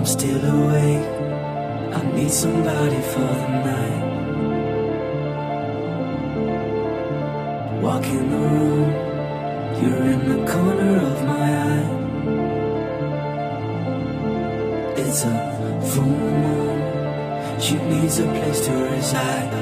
I'm still awake. I need somebody for the night. Walk in the room, you're in the corner of my eye. It's a full moon, she needs a place to reside.